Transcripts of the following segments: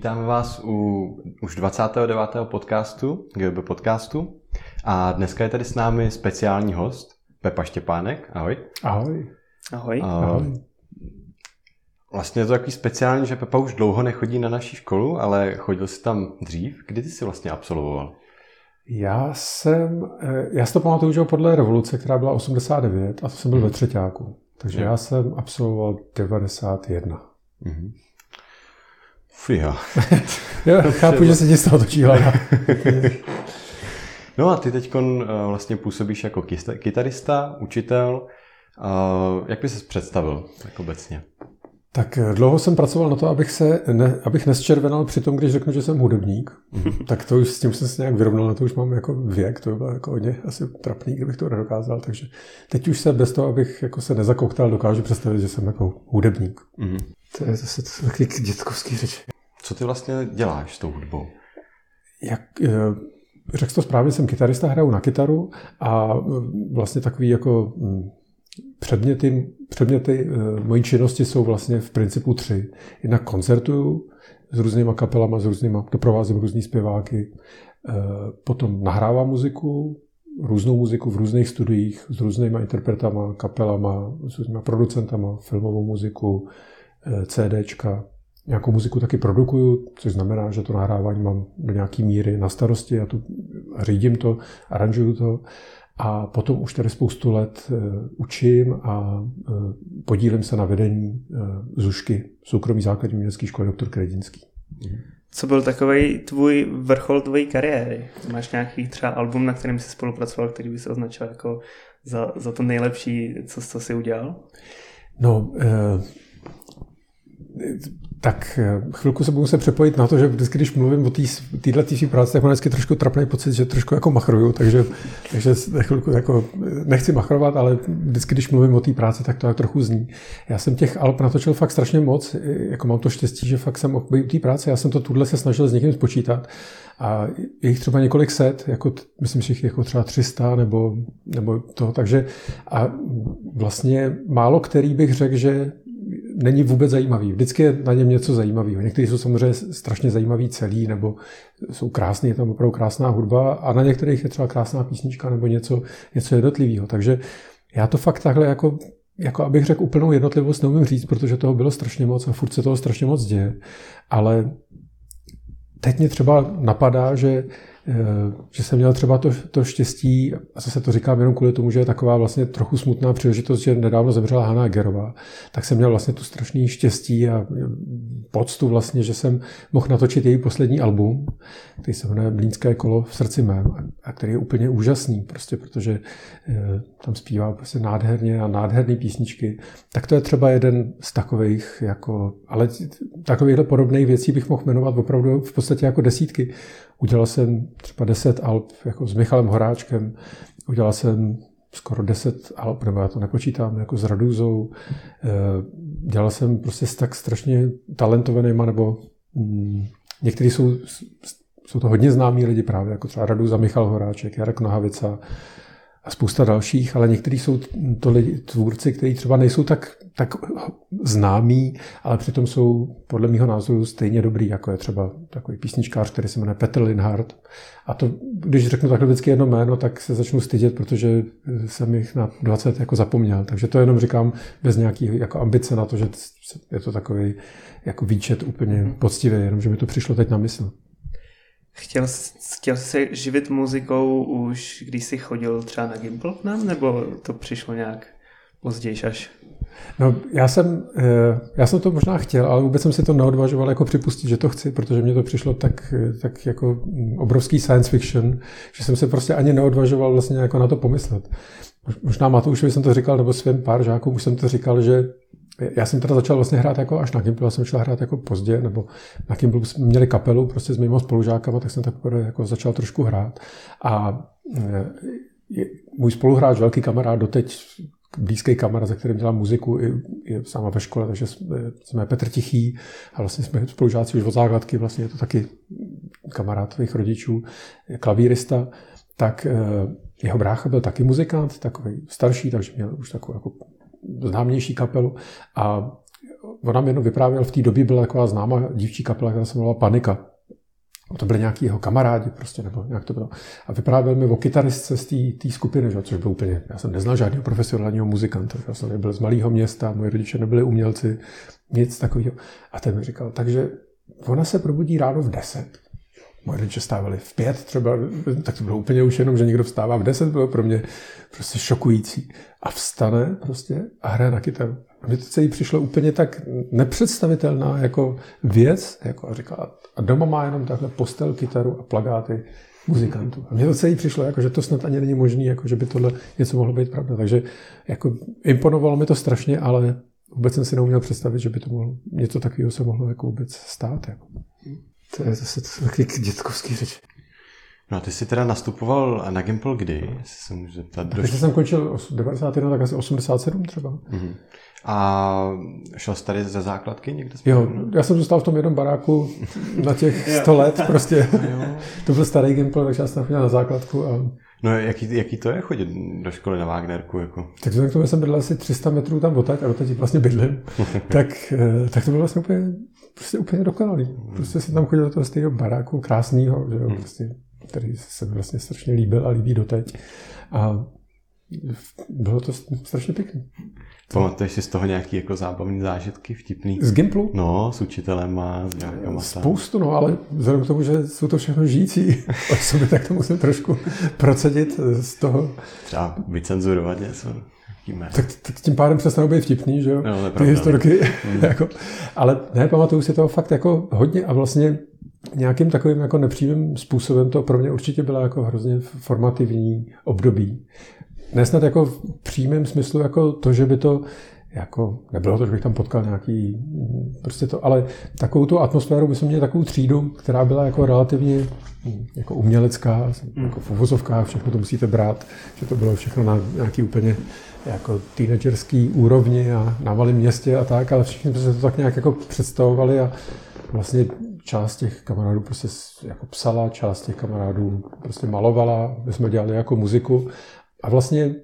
Vítáme vás u už 29. podcastu, GB podcastu. A dneska je tady s námi speciální host, Pepa Štěpánek. Ahoj. Ahoj. Ahoj. Ahoj. Vlastně je to takový speciální, že Pepa už dlouho nechodí na naší školu, ale chodil jsi tam dřív. Kdy ty jsi vlastně absolvoval? Já jsem, eh, já si to pamatuju, že podle revoluce, která byla 89, a to jsem byl hmm. ve třetíku. Takže hmm. já jsem absolvoval 91. Hmm. Fia. jo, chápu, že se ti z toho točí hlava. no a ty teď uh, vlastně působíš jako kytarista, učitel. Uh, jak bys se představil tak obecně? Tak eh, dlouho jsem pracoval na to, abych se ne, abych nesčervenal při tom, když řeknu, že jsem hudebník. Mm-hmm. tak to už s tím jsem se nějak vyrovnal, na to už mám jako věk, to by bylo jako hodně asi trapný, kdybych to nedokázal. Takže teď už se bez toho, abych jako se nezakouktal, dokážu představit, že jsem jako hudebník. To je zase to taky dětkovský řeč. Co ty vlastně děláš s tou hudbou? Jak, eh, řekl to správně, jsem kytarista, hraju na kytaru a eh, vlastně takový jako hm, předměty, předměty eh, mojí činnosti jsou vlastně v principu tři. Jednak koncertuju s různýma kapelama, s různýma, doprovázím různý zpěváky, potom nahrávám muziku, různou muziku v různých studiích s různýma interpretama, kapelama, s různýma producentama, filmovou muziku, CDčka, nějakou muziku taky produkuju, což znamená, že to nahrávání mám do nějaké míry na starosti, a tu řídím to, aranžuju to a potom už tady spoustu let uh, učím a podílím se na vedení Zušky, soukromý základní umělecké školy dr. Kredinský. Co byl takový tvůj vrchol tvojí kariéry? Máš nějaký třeba album, na kterém jsi spolupracoval, který by se označil jako za, za to nejlepší, co, co jsi udělal? No, tak eh, chvilku se budu se přepojit na to, že vždycky, když mluvím o téhle tý, práci, tak mám vždycky trošku trapný pocit, že trošku jako machruju, takže, takže chvilku jako nechci machrovat, ale vždycky, když mluvím o té práci, tak to tak trochu zní. Já jsem těch alb natočil fakt strašně moc, jako mám to štěstí, že fakt jsem u té práce, já jsem to tuhle se snažil s někým spočítat a je jich třeba několik set, jako, myslím, že jich jako třeba 300 nebo, nebo to, takže a vlastně málo který bych řekl, že není vůbec zajímavý. Vždycky je na něm něco zajímavého. Někteří jsou samozřejmě strašně zajímaví celý, nebo jsou krásný, je tam opravdu krásná hudba a na některých je třeba krásná písnička nebo něco, něco jednotlivého. Takže já to fakt takhle jako, jako abych řekl úplnou jednotlivost neumím říct, protože toho bylo strašně moc a furt se toho strašně moc děje. Ale teď mě třeba napadá, že že jsem měl třeba to, to štěstí, a zase to říkám jenom kvůli tomu, že je taková vlastně trochu smutná příležitost, že nedávno zemřela Hanna Gerová, tak jsem měl vlastně tu strašný štěstí a eh, poctu vlastně, že jsem mohl natočit její poslední album, který se jmenuje Mlínské kolo v srdci mém a který je úplně úžasný, prostě protože eh, tam zpívá prostě nádherně a nádherné písničky. Tak to je třeba jeden z takových, jako, ale takovýchhle podobných věcí bych mohl jmenovat opravdu v podstatě jako desítky. Udělal jsem třeba deset alb jako s Michalem Horáčkem, udělal jsem skoro deset alb, nebo já to nepočítám, jako s Raduzou. Eh, dělal jsem prostě s tak strašně talentovanýma, nebo mm, někteří jsou, jsou to hodně známí lidi právě, jako třeba Raduza, Michal Horáček, Jarek Nohavica, a spousta dalších, ale někteří jsou to lidi, tvůrci, kteří třeba nejsou tak, tak známí, ale přitom jsou podle mého názoru stejně dobrý, jako je třeba takový písničkář, který se jmenuje Petr Linhardt. A to, když řeknu takhle vždycky jedno jméno, tak se začnu stydět, protože jsem jich na 20 jako zapomněl. Takže to jenom říkám bez nějaký jako ambice na to, že je to takový jako výčet úplně poctivý, jenom že mi to přišlo teď na mysl. Chtěl, chtěl se živit muzikou už, když jsi chodil třeba na Gimple k nám, nebo to přišlo nějak později až? No, já jsem, eh, já jsem to možná chtěl, ale vůbec jsem si to neodvažoval jako připustit, že to chci, protože mě to přišlo tak, tak jako obrovský science fiction, že jsem se prostě ani neodvažoval vlastně jako na to pomyslet. Možná Matoušovi jsem to říkal, nebo svým pár žákům už jsem to říkal, že já jsem teda začal vlastně hrát jako až na Gimplu, já jsem šel hrát jako pozdě, nebo na Gimplu jsme měli kapelu prostě s mými spolužákama, tak jsem tak jako začal trošku hrát. A je, můj spoluhráč, velký kamarád, doteď blízký kamarád, se kterým dělám muziku, je, je sama ve škole, takže jsme, jsme Petr Tichý a vlastně jsme spolužáci už od základky, vlastně je to taky kamarád tvých rodičů, klavírista, tak eh, jeho brácha byl taky muzikant, takový starší, takže měl už takovou jako známější kapelu a on nám jenom vyprávěl, v té době byla taková známá dívčí kapela, která se jmenovala Panika. To byli nějaký jeho kamarádi prostě, nebo nějak to bylo. A vyprávěl mi o kytaristce z té skupiny, že? což byl úplně, já jsem neznal žádného profesionálního muzikanta, já jsem nebyl z malého města, moje rodiče nebyli umělci, nic takového. A ten mi říkal, takže ona se probudí ráno v 10. Moje rodiče stávali v pět třeba, tak to bylo úplně už jenom, že někdo vstává v 10, bylo pro mě prostě šokující. A vstane prostě a hraje na kytaru. A mně to celý přišlo úplně tak nepředstavitelná jako věc, jako a říkala, a doma má jenom takhle postel, kytaru a plagáty muzikantů. A mně to celý přišlo, jako, že to snad ani není možné, jako, že by tohle něco mohlo být pravda. Takže jako, imponovalo mi to strašně, ale vůbec jsem si neuměl představit, že by to mohlo, něco takového se mohlo jako vůbec stát. Jako. To je zase to taky dětkovský řeč. No a ty jsi teda nastupoval na Gimple kdy? Jestli se můžu zeptat. Když jsem končil 91, tak asi 87 třeba. Mm-hmm. A šel jsi tady ze základky někde? Jo, já jsem zůstal v tom jednom baráku na těch 100 let, prostě. to byl starý Gimple, takže já jsem chodil na základku. A... No jaký, jaký to je chodit do školy na Wagnerku? Jako? Tak to, k tomu jsem bydlel asi 300 metrů tam odtaď a doteď vlastně bydlím. tak, eh, tak to bylo vlastně úplně, prostě úplně dokonalý. Prostě jsem tam chodil do toho stejného baráku, krásného, že jo, hmm. prostě, který se mi vlastně strašně líbil a líbí doteď. A bylo to strašně pěkné. Pamatuješ si z toho nějaký jako zábavný zážitky, vtipný? Z Gimplu? No, s učitelem a s nějakýma Spoustu, no, ale vzhledem k tomu, že jsou to všechno žijící osoby, tak to musím trošku procedit z toho. Třeba vycenzurovat něco. Tak, tak tím pádem přestanou být vtipný, že jo? No, Ty historky. Mm. jako, ale ne, pamatuju si toho fakt jako hodně a vlastně nějakým takovým jako nepřímým způsobem to pro mě určitě byla jako hrozně formativní období nesnad jako v přímém smyslu jako to, že by to jako, nebylo to, že bych tam potkal nějaký, prostě to, ale takovou tu atmosféru, my jsme měli takovou třídu, která byla jako relativně jako umělecká, jako v uvozovkách, všechno to musíte brát, že to bylo všechno na nějaký úplně jako teenagerský úrovni a na malém městě a tak, ale všichni jsme se to tak nějak jako představovali a vlastně část těch kamarádů prostě jako psala, část těch kamarádů prostě malovala, my jsme dělali jako muziku a vlastně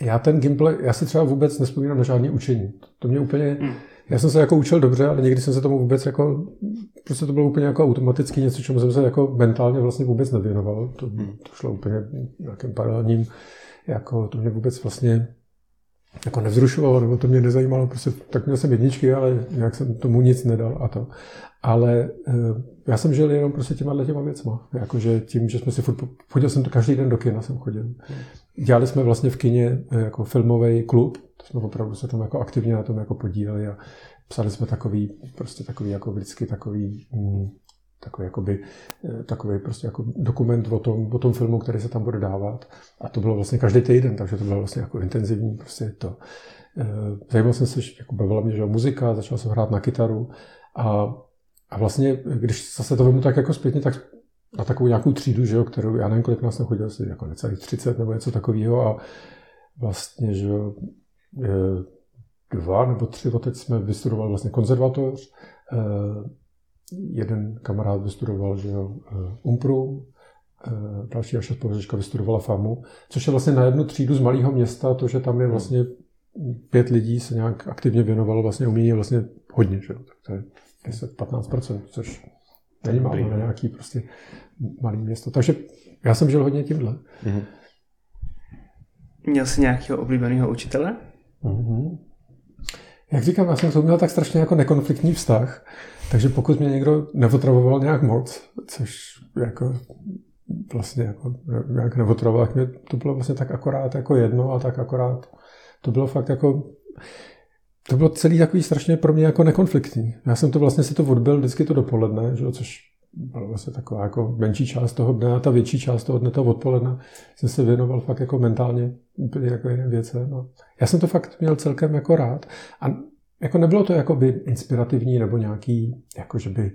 já ten Gimple, já si třeba vůbec nespomínám na žádné učení. To mě úplně, hmm. já jsem se jako učil dobře, ale někdy jsem se tomu vůbec jako, prostě to bylo úplně jako automaticky něco, čemu jsem se jako mentálně vlastně vůbec nevěnoval. To, hmm. to šlo úplně nějakým paralelním, jako to mě vůbec vlastně jako nevzrušovalo, nebo to mě nezajímalo, prostě tak měl jsem jedničky, ale nějak jsem tomu nic nedal a to. Ale eh, já jsem žil jenom prostě těma těma věcma. Jakože tím, že jsme si furt, chodil jsem to každý den do kina jsem chodil. Dělali jsme vlastně v kině eh, jako filmový klub, to jsme opravdu se tam jako aktivně na tom jako podíleli a psali jsme takový, prostě takový jako vždycky takový, mm, takový, jakoby, eh, takový prostě jako dokument o tom, o tom filmu, který se tam bude dávat. A to bylo vlastně každý týden, takže to bylo vlastně jako intenzivní prostě to. Zajímal jsem se, jako bavila mě, že muzika, začal jsem hrát na kytaru a a vlastně, když zase to vemu tak jako zpětně, tak na takovou nějakou třídu, že jo, kterou já nevím, kolik nás jsem chodil, asi jako necelých 30 nebo něco takového a vlastně, že jo, dva nebo tři teď jsme vystudovali vlastně konzervatoř, eh, jeden kamarád vystudoval, že jo, eh, Umpru, eh, další až Povřeška vystudovala FAMu, což je vlastně na jednu třídu z malého města, to, že tam je vlastně pět lidí se nějak aktivně věnovalo vlastně umění vlastně hodně, že jo, tak to je 10-15%, což není málo na nějaký prostě malý město. Takže já jsem žil hodně tímhle. Mm-hmm. Měl jsi nějakého oblíbeného učitele? Mm-hmm. Jak říkám, já jsem to měl tak strašně jako nekonfliktní vztah, takže pokud mě někdo neotravoval nějak moc, což jako vlastně jako nějak neotravoval, tak mě to bylo vlastně tak akorát jako jedno a tak akorát to bylo fakt jako to bylo celý takový strašně pro mě jako nekonfliktní. Já jsem to vlastně si to odbil vždycky to dopoledne, že, což byla vlastně taková jako menší část toho dne a ta větší část toho dne, to odpoledne, jsem se věnoval fakt jako mentálně úplně jako jiným věcem. Já jsem to fakt měl celkem jako rád a jako nebylo to jako by inspirativní nebo nějaký, jako že by,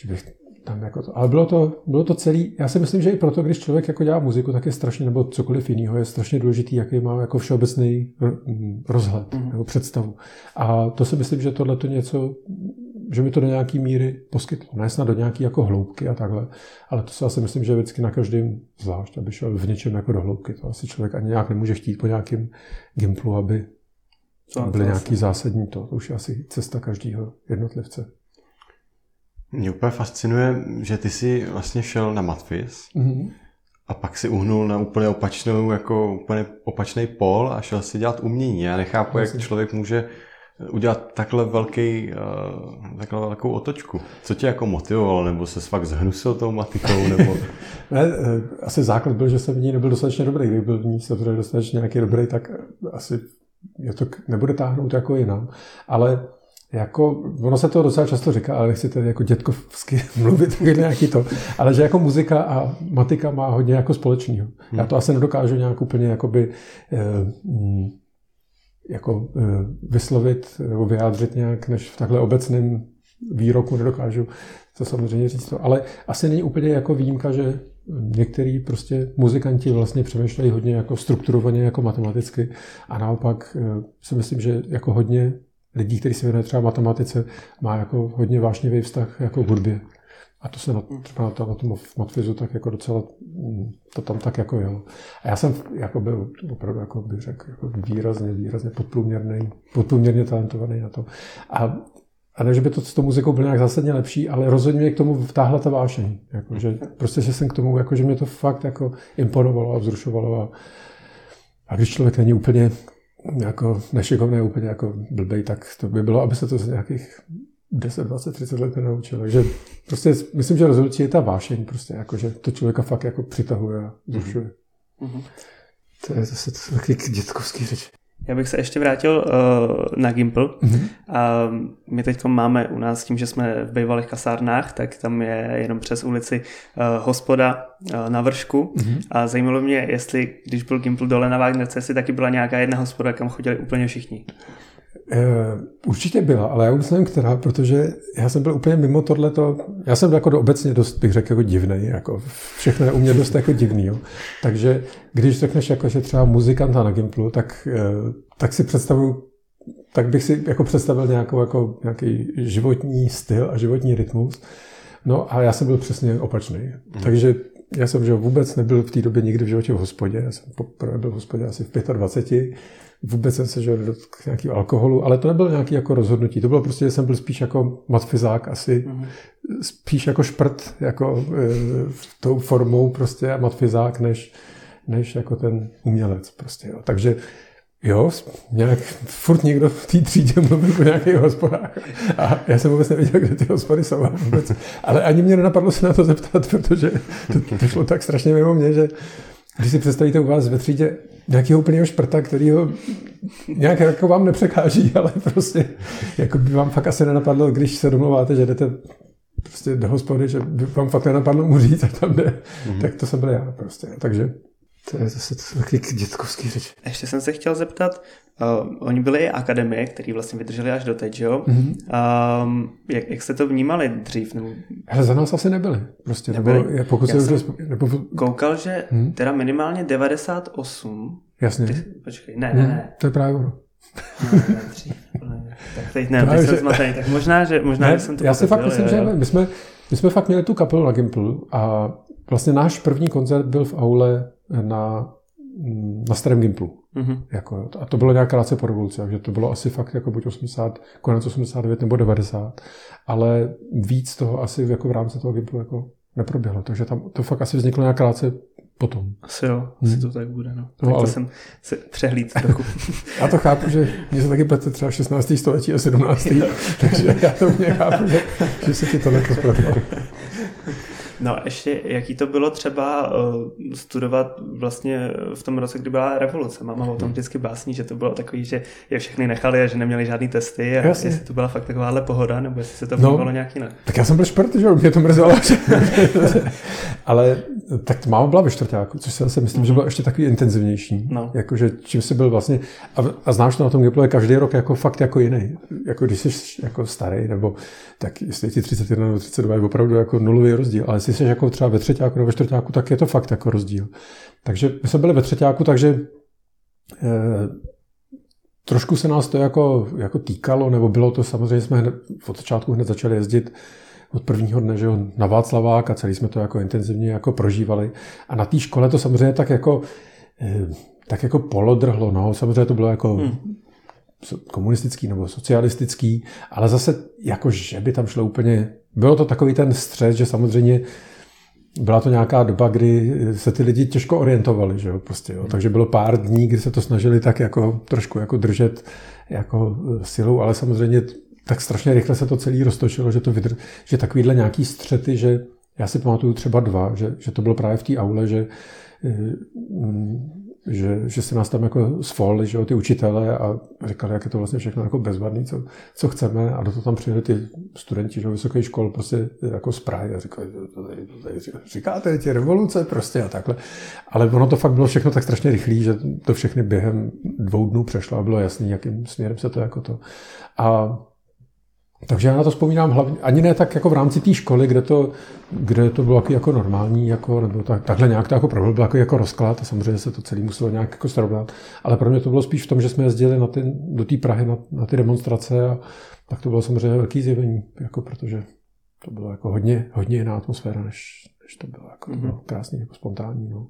že bych tam jako to, ale bylo to, bylo to celý, já si myslím, že i proto, když člověk jako dělá muziku, tak je strašně, nebo cokoliv jiného, je strašně důležitý, jaký má jako všeobecný rozhled mm. nebo představu. A to si myslím, že tohle to něco, že mi to do nějaký míry poskytlo. Ne snad do nějaký jako hloubky a takhle, ale to si asi myslím, že je vždycky na každém zvlášť, aby šel v něčem jako do hloubky. To asi člověk ani nějak nemůže chtít po nějakém gimplu, aby byly to nějaký zásadní to. To už je asi cesta každého jednotlivce. Mě úplně fascinuje, že ty jsi vlastně šel na matfis Mm-hmm. a pak si uhnul na úplně opačnou, jako úplně opačný pol a šel si dělat umění. Já nechápu, jak Jasně. člověk může udělat takhle velký, uh, takhle velkou otočku. Co tě jako motivovalo, nebo se fakt zhnusil tou matikou, nebo... Ne, eh, asi základ byl, že jsem v ní nebyl dostatečně dobrý. Kdyby byl v ní samozřejmě dostatečně nějaký dobrý, tak eh, asi je to nebude táhnout jako jinam. Ale jako, ono se to docela často říká, ale nechci tady jako dětkovsky mluvit, nějaký to, ale že jako muzika a matika má hodně jako společného. Já to asi nedokážu nějak úplně jakoby, eh, mm, jako eh, vyslovit nebo vyjádřit nějak, než v takhle obecném výroku nedokážu to samozřejmě říct to. Ale asi není úplně jako výjimka, že některý prostě muzikanti vlastně přemýšlejí hodně jako strukturovaně, jako matematicky a naopak eh, si myslím, že jako hodně lidí, kteří se věnují třeba matematice, má jako hodně vášnivý vztah jako k hudbě. A to se na, třeba na, to, na tom matfizu tak jako docela, mm, to tam tak jako jo. A já jsem jako byl opravdu, jako bych řekl, jako výrazně, výrazně podprůměrný, podprůměrně talentovaný na to. A, a ne, že by to s tou muzikou bylo nějak zásadně lepší, ale rozhodně mě k tomu vtáhla ta vášeň. Jako, že prostě, že jsem k tomu, jako, že mě to fakt jako imponovalo a vzrušovalo. A, a když člověk není úplně jako nešikovný, úplně jako blbej, tak to by bylo, aby se to z nějakých 10, 20, 30 let nenaučil. Takže prostě myslím, že rozhodnutí je ta vášeň, prostě jako, že to člověka fakt jako přitahuje a. Mhm. To je zase to taky dětkovský řeč. Já bych se ještě vrátil uh, na Gimple. Mhm. A my teď máme u nás tím, že jsme v bývalých kasárnách, tak tam je jenom přes ulici uh, hospoda uh, na vršku. Mhm. A zajímalo mě, jestli, když byl Gimple dole na Wagnerce, jestli taky byla nějaká jedna hospoda, kam chodili úplně všichni. Uh, určitě byla, ale já vůbec nevím, která, protože já jsem byl úplně mimo tohleto. Já jsem byl jako do obecně dost, bych řekl, jako divný. Jako všechno je u mě dost jako divný. Jo. Takže když řekneš, jako, že třeba muzikanta na Gimplu, tak, uh, tak si představuju tak bych si jako představil nějakou, jako, nějaký životní styl a životní rytmus. No a já jsem byl přesně opačný. Mm. Takže já jsem že vůbec nebyl v té době nikdy v životě v hospodě. Já jsem poprvé byl v hospodě asi v 25. Vůbec jsem se že dotkl nějakého alkoholu, ale to nebylo nějaké jako rozhodnutí. To bylo prostě, že jsem byl spíš jako matfizák asi, mm. spíš jako šprt, jako e, tou formou prostě a matfizák, než, než jako ten umělec prostě. Jo. Takže Jo, nějak furt někdo v té třídě mluvil o nějakých hospodách. A já jsem vůbec nevěděl, kde ty hospody jsou. Vůbec. Ale ani mě nenapadlo se na to zeptat, protože to, to šlo tak strašně mimo mě, že když si představíte u vás ve třídě nějakého úplného šprta, který ho nějak jako vám nepřekáží, ale prostě jako by vám fakt asi nenapadlo, když se domluváte, že jdete prostě do hospody, že by vám fakt nenapadlo mu říct, jak tam jde, mm-hmm. tak to jsem byl já prostě. Takže to je zase to taky dětkovský řeč. Ještě jsem se chtěl zeptat, uh, oni byli i akademie, který vlastně vydrželi až do teď, jo? Mhm. Um, jak, jak jste to vnímali dřív? Nebo... Hele, za nás asi nebyli. Prostě, Nebyli? nebo pokud Já se jsem- nebo, Koukal, že Hmm. teda minimálně 98, jasně. ty, počkej, ne, ne, Hmm, ne, to je právě ono. ne, ne, dřív, ne, tak teď ne, Právě, teď jsem že- zmatený, tak možná, že, možná, Ne, že jsem to já si fakt myslím, že my jsme, my jsme fakt měli tu kapelu na Gimplu a vlastně náš první koncert byl v aule na, na starém Gimplu. Mhm. Jako, a to bylo nějak krátce po revoluci, takže to bylo asi fakt jako buď 80, konec 89 nebo 90, ale víc toho asi jako v rámci toho Gimplu jako neproběhlo, takže tam to fakt asi vzniklo nějak krátce potom. Asi jo, asi Hmm. to tak bude, no. No, Tak to ale- jsem se přehlíd trochu. Já to chápu, že mě se taky plete třeba 16. století a 17. takže já to mě chápu, že, že se ti tohle spletlo. No a ještě, jaký to bylo třeba uh, studovat vlastně v tom roce, kdy byla revoluce. Máma o tom vždycky básní, že to bylo takový, že je všechny nechali a že neměli žádný testy a Jasně. jestli to byla fakt takováhle pohoda, nebo jestli se to No. vnímalo nějak jinak. Tak já jsem byl šprt, že mě to mrzelo. Ale tak máma byla ve čtvrtáku, což si zase myslím, že bylo ještě takový intenzivnější. No. Jakože čím jsi byl vlastně, a, a znáš to na tom Giplu, je každý rok jako fakt jako jiný. Jako když jsi jako starý, nebo tak jestli je ti 31 nebo 32 je opravdu jako nulový rozdíl, ale jestli jsi jako třeba ve třetíku nebo ve čtvrtáku, tak je to fakt jako rozdíl. Takže my jsme byli ve třetíku, takže eh, trošku se nás to jako, jako týkalo, nebo bylo to samozřejmě, jsme hned, od začátku hned začali jezdit od prvního dne, že jo, na Václavák a celý jsme to jako intenzivně jako prožívali. A na té škole to samozřejmě tak jako, eh, tak jako polodrhlo, no, samozřejmě to bylo jako Hmm. Komunistický nebo socialistický, ale zase jako, že by tam šlo úplně, bylo to takový ten střed, že samozřejmě byla to nějaká doba, kdy se ty lidi těžko orientovali, že jo, prostě, jo. takže bylo pár dní, kdy se to snažili tak jako trošku jako držet jako silou, ale samozřejmě tak strašně rychle se to celé roztočilo, že, to vydr- že takovýhle nějaký střety, že já si pamatuju třeba dva, že, že to bylo právě v té aule, že, eh, že, že se nás tam jako svolili, že jo, ty učitele a říkali, jak je to vlastně všechno jako bezvadný, co, co chceme a do toho tam přijeli ty studenti, že vysoké škol prostě jako z Prahy a říkali, to tady, to tady říkáte, ti revoluce prostě a takhle. Ale ono to fakt bylo všechno tak strašně rychlé, že to všechny během dvou dnů přešlo a bylo jasný, jakým směrem se to jako to. A takže já na to vzpomínám hlavně, ani ne tak jako v rámci té školy, kde to, kde to bylo jako normální, jako, nebo tak, takhle nějak to jako problém, byl jako, jako rozklad a samozřejmě se to celé muselo nějak jako srovnat. Ale pro mě to bylo spíš v tom, že jsme jezdili na ty, do té Prahy na, na, ty demonstrace a tak to bylo samozřejmě velký zjevení, jako protože to bylo jako hodně, hodně jiná atmosféra, než, než to bylo, jako, mm-hmm. bylo krásný, jako spontánní. No.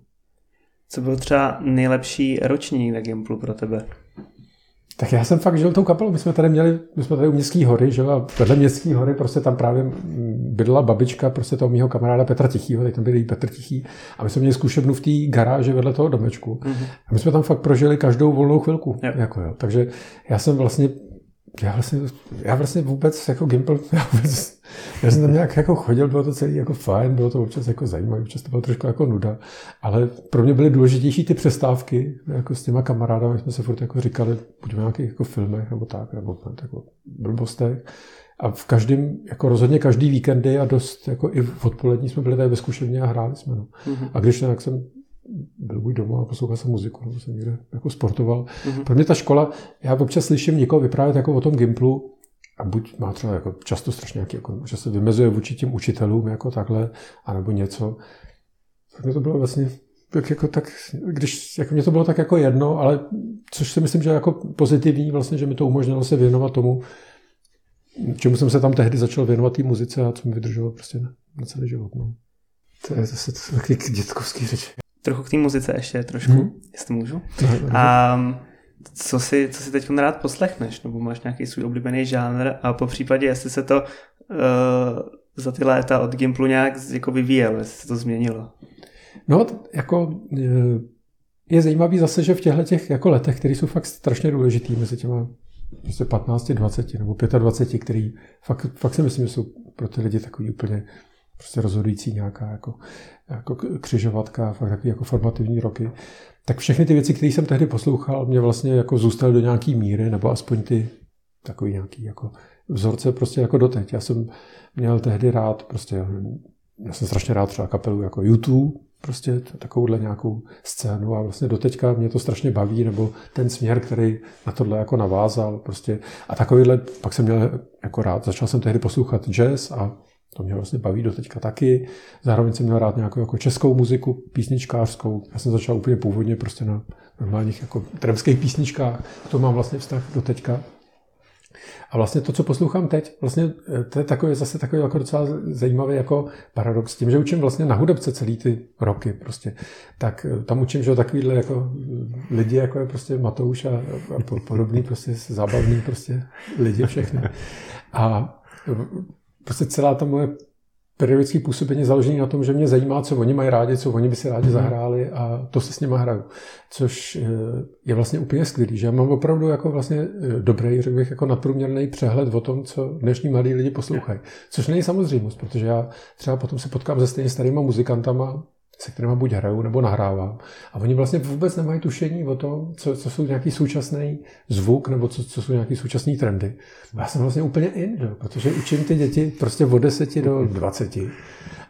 Co byl třeba nejlepší ročník na Gimplu pro tebe? Tak já jsem fakt žil tou kapelou. My jsme tady měli, my jsme tady u Městské hory, že a vedle Městské hory prostě tam právě bydlela babička prostě toho mého kamaráda Petra Tichýho, teď tam byl Petr Tichý. A my jsme měli zkušebnu v té garáži vedle toho domečku. Mm-hmm. A my jsme tam fakt prožili každou volnou chvilku. Yep. Jako, jo. Takže já jsem vlastně já vlastně, já vlastně vůbec jako Gimple, já, vůbec, já jsem tam nějak jako chodil, bylo to celý jako fajn, bylo to občas jako zajímavé, občas to bylo trošku jako nuda, ale pro mě byly důležitější ty přestávky, jako s těma kamarádami jsme se furt jako říkali, buďme v nějakých jako filmech nebo tak, nebo jako blbostech. A v každém, jako rozhodně každý víkendy a dost, jako i v odpolední jsme byli tady ve a hráli jsme. No. Mm-hmm. A když nějak jsem byl buď doma a poslouchal jsem muziku, nebo jsem někde jako sportoval. Mm-hmm. Pro mě ta škola, já občas slyším někoho vyprávět jako o tom Gimplu, a buď má třeba jako často strašně nějaký, jako, že se vymezuje vůči těm učitelům jako takhle, anebo něco. Pro mě to bylo vlastně tak jako tak, když, jako mě to bylo tak jako jedno, ale což si myslím, že jako pozitivní vlastně, že mi to umožnilo se věnovat tomu, čemu jsem se tam tehdy začal věnovat té muzice a co mi vydrželo prostě na, na celý život. No. To je zase to taky dětkovský řeč trochu k té muzice ještě trošku, hmm. jestli můžu. A co si, co si teď rád poslechneš, nebo máš nějaký svůj oblíbený žánr a po případě, jestli se to uh, za ty léta od Gimplu nějak jako vyvíjelo, jestli se to změnilo. No, jako eh, je zajímavý zase, že v těchto těch jako letech, které jsou fakt strašně důležitý mezi těma prostě 15, 20 nebo 25, který fakt, fakt si myslím, že jsou pro ty lidi takový úplně prostě rozhodující nějaká jako, jako křižovatka, fakt takový jako formativní roky, tak všechny ty věci, které jsem tehdy poslouchal, mě vlastně jako zůstaly do nějaký míry, nebo aspoň ty takový nějaký jako vzorce prostě jako doteď. Já jsem měl tehdy rád prostě, já jsem strašně rád třeba kapelu jako YouTube, prostě takovouhle nějakou scénu a vlastně doteďka mě to strašně baví, nebo ten směr, který na tohle jako navázal prostě. A takovýhle, pak jsem měl jako rád, začal jsem tehdy poslouchat jazz a to mě vlastně baví do teďka taky. Zároveň jsem měl rád nějakou jako českou muziku, písničkářskou. Já jsem začal úplně původně prostě na normálních jako tremských písničkách. To mám vlastně vztah do teďka. A vlastně to, co poslouchám teď, vlastně eh, to je takový, zase takový jako docela zajímavý jako paradox. Tím, že učím vlastně na hudebce celý ty roky prostě, tak eh, tam učím, že takovýhle jako lidi, jako je prostě Matouš a, a podobný prostě zábavný prostě lidi všechny. A prostě celá ta moje periodické působení je založené na tom, že mě zajímá, co oni mají rádi, co oni by si rádi mhm. zahráli a to se s nimi hraju. Což eh, je vlastně úplně skvělý, že já mám opravdu jako vlastně eh, dobrý, řekl bych, jako nadprůměrný přehled o tom, co dnešní mladí lidi poslouchají. Což není samozřejmost, protože já třeba potom se potkám se stejně starýma muzikantama, se kterými buď hraju nebo nahrávám. A oni vlastně vůbec nemají tušení o tom, co, co jsou nějaký současný zvuk nebo co, co jsou nějaký současné trendy. A já jsem vlastně úplně in, že? protože učím ty děti prostě od 10 do 20.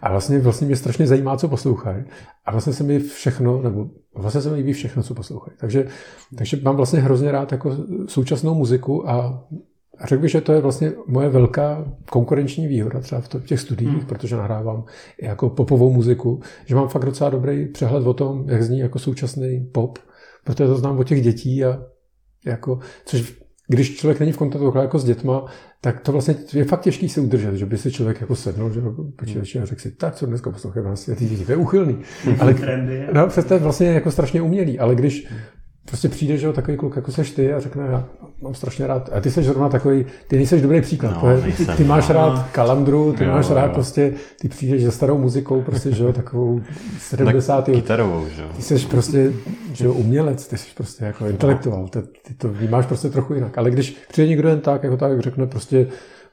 A vlastně, vlastně mě strašně zajímá, co poslouchají. A vlastně se mi všechno, nebo vlastně se mi líbí všechno, co poslouchají. Takže, takže mám vlastně hrozně rád jako současnou muziku a a řekl bych, že to je vlastně moje velká konkurenční výhoda třeba v těch studiích, hmm. protože nahrávám jako popovou muziku, že mám fakt docela dobrý přehled o tom, jak zní jako současný pop, protože to znám od těch dětí a jako, což když člověk není v kontaktu jako s dětma, tak to vlastně je fakt těžký se udržet, že by si člověk jako sednul, že počítače a řekl si, tak co dneska poslouchají vás ty děti, to je uchylný. Ale, no, to je vlastně jako strašně umělý, ale když prostě přijde, že jo, takový kluk, jako seš ty a řekne, já mám strašně rád. A ty jsi zrovna takový, ty nejseš dobrý příklad. No, ty, nejsem, ty máš no. rád kalandru, ty Jo, máš rád jo. prostě, ty přijdeš za starou muzikou, prostě, že jo, takovou 70. Tak kytarovou, že jo. Ty jsi prostě že jo, umělec, ty jsi prostě jako intelektuál, ty, ty to vnímáš prostě trochu jinak. Ale když přijde někdo jen tak, jako tak řekne prostě,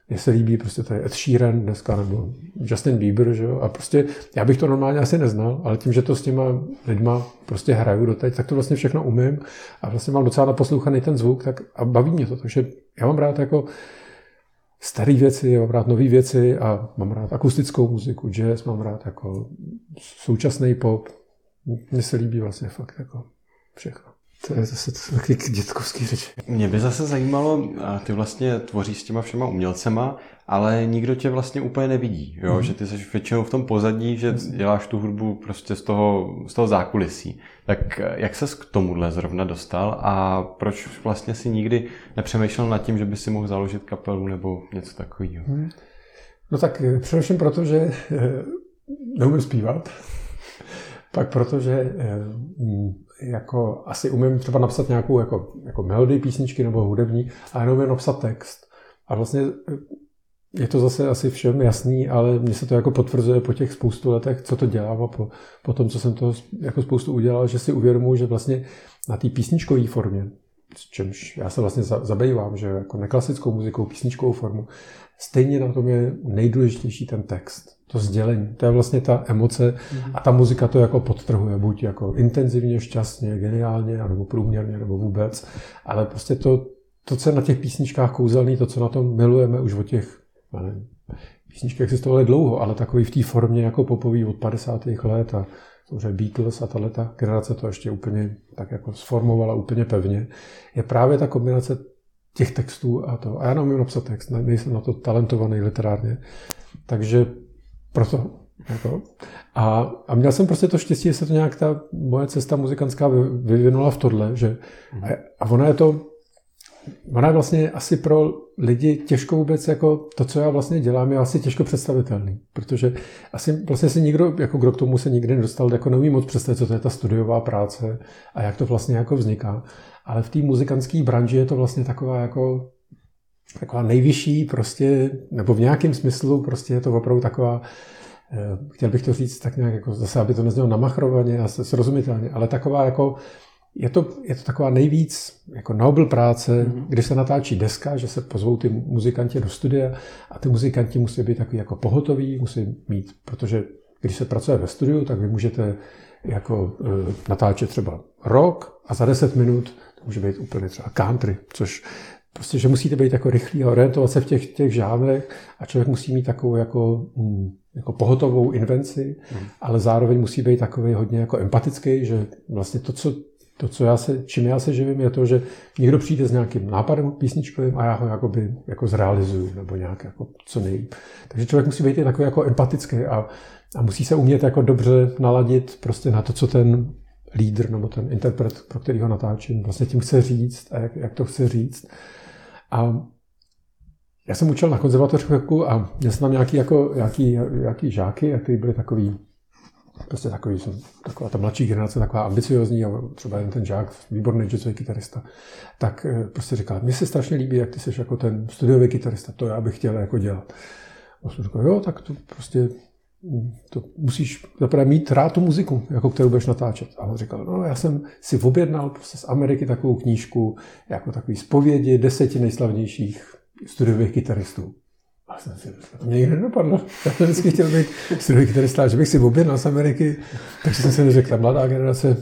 mně se líbí prostě tady Ed Sheeran dneska, nebo Justin Bieber, že jo, a prostě já bych to normálně asi neznal, ale tím, že to s těma lidma prostě hraju doteď, tak to vlastně všechno umím a vlastně mám docela naposlouchaný ten zvuk tak a baví mě to, takže já mám rád jako staré věci, mám rád nové věci a mám rád akustickou muziku, jazz, mám rád jako současný pop. Mně se líbí vlastně fakt jako všechno. To je zase to taky dětkovský řeči. Mě by zase zajímalo, a ty vlastně tvoříš s těma všema umělcema, ale nikdo tě vlastně úplně nevidí, jo? Mhm. že ty jsi většinou v tom pozadí, že děláš tu hudbu prostě z toho, z toho zákulisí. Tak eh, jak ses k tomuhle zrovna dostal a proč vlastně si nikdy nepřemýšlel nad tím, že by si mohl založit kapelu nebo něco takového? No tak eh, především proto, že eh, neumím zpívat. Pak protože mm, jako asi umím třeba napsat nějakou jako, jako melodii písničky nebo hudební, ale neumím napsat text. A vlastně eh, je to zase asi všem jasný, ale mně se to jako potvrzuje po těch spoustu letech, co to dělám a po, po tom, co jsem to jako spoustu udělal, že si uvědomuji, že vlastně na té písničkové formě, s čemž já se vlastně za- zabývám, že jako neklasickou muzikou, písničkovou formu, stejně na tom je nejdůležitější ten text, to sdělení. To je vlastně ta emoce a ta muzika to jako podtrhuje, buď jako intenzivně, šťastně, geniálně, nebo průměrně, nebo vůbec. Ale prostě to, to, co je na těch písničkách kouzelný, to, co na tom milujeme už od těch, nevím, písničky existovaly dlouho, ale takový v té formě jako popový od 50. let a samozřejmě Beatles a tahle ta generace to ještě úplně tak jako sformovala úplně pevně, je právě ta kombinace těch textů a to. A já neumím napsat text, ne, nejsem na to talentovaný literárně. Takže proto. Jako. A, a měl jsem prostě to štěstí, že se to nějak ta moje cesta muzikantská vy- vyvinula v tohle, že a, a ona je to, ona je vlastně asi pro lidi těžko vůbec jako to, co já vlastně dělám, je asi těžko představitelný, protože asi vlastně si nikdo, jako kdo k tomu se nikdy nedostal, jako neumí moc představit, co to je ta studiová práce a jak to vlastně jako vzniká. Ale v té muzikantské branži je to vlastně taková jako taková nejvyšší prostě, nebo v nějakém smyslu prostě je to opravdu taková, eh, chtěl bych to říct tak nějak jako zase, aby to neznělo namachrovaně a srozumitelně, ale taková jako, je to, je to taková nejvíc jako Nobel práce, mm-hmm. když se natáčí deska, že se pozvou ty muzikanti do studia a ty muzikanti musí být takový jako pohotoví, musí mít, protože když se pracuje ve studiu, tak vy můžete jako uh, natáčet třeba rok a za 10 minut to může být úplně třeba country, což prostě, že musíte být jako rychlí a orientovat se v těch, těch žánrech a člověk musí mít takovou jako, mm, jako pohotovou invenci, mm. ale zároveň musí být takový hodně jako empatický, že vlastně to, co, to, co já se, čím já se živím, je to, že někdo přijde s nějakým nápadem písničkovým a já ho jakoby, jako zrealizuju, nebo nějak jako co nejlíp. Takže člověk musí být takový jako empatický a, a musí se umět jako dobře naladit prostě na to, co ten lídr nebo ten interpret, pro který ho natáčím, vlastně tím chce říct a jak, jak to chce říct. A já jsem učil na konzervatořku a měl jsem tam nějaký, jako, nějaký, nějaký žáky, a kteří byli takový, prostě takový, jsem, taková ta mladší generace, taková ambiciozní a třeba jen ten žák, výborný jazzový kytarista, tak eh, prostě říkal, mně se strašně líbí, jak ty jsi jako ten studiový kytarista, to já bych chtěl jako dělat. A jsem říkal, jo, tak to prostě to musíš zaprvé mít rád tu muziku, jako kterou budeš natáčet. A on říkal, no já jsem si objednal prostě z Ameriky takovou knížku, jako takový zpovědi deseti nejslavnějších studiových kytaristů. A jsem si říkal, to mě nikdy nedopadlo. Já jsem vždycky chtěl být studiový kytarista, že bych si objednal z Ameriky, takže jsem si řekl, ta mladá generace,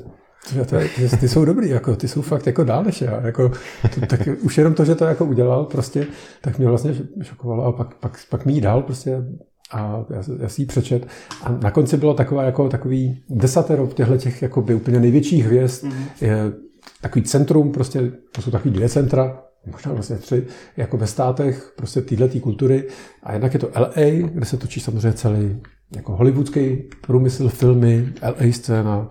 to, to, ty, ty, jsou dobrý, jako, ty jsou fakt jako dál než já. Jako, to, tak už jenom to, že to jako udělal, prostě, tak mě vlastně šokovalo a pak, pak, pak mi dal prostě a já, já si ji přečet. A na konci bylo taková, jako, takový desatero těchto těch jakoby, úplně největších hvězd. Mm-hmm. Je takový centrum, prostě, to jsou takový dvě centra, možná vlastně tři, jako ve státech prostě této kultury. A jednak je to LA, kde se točí samozřejmě celý jako hollywoodský průmysl, filmy, LA scéna,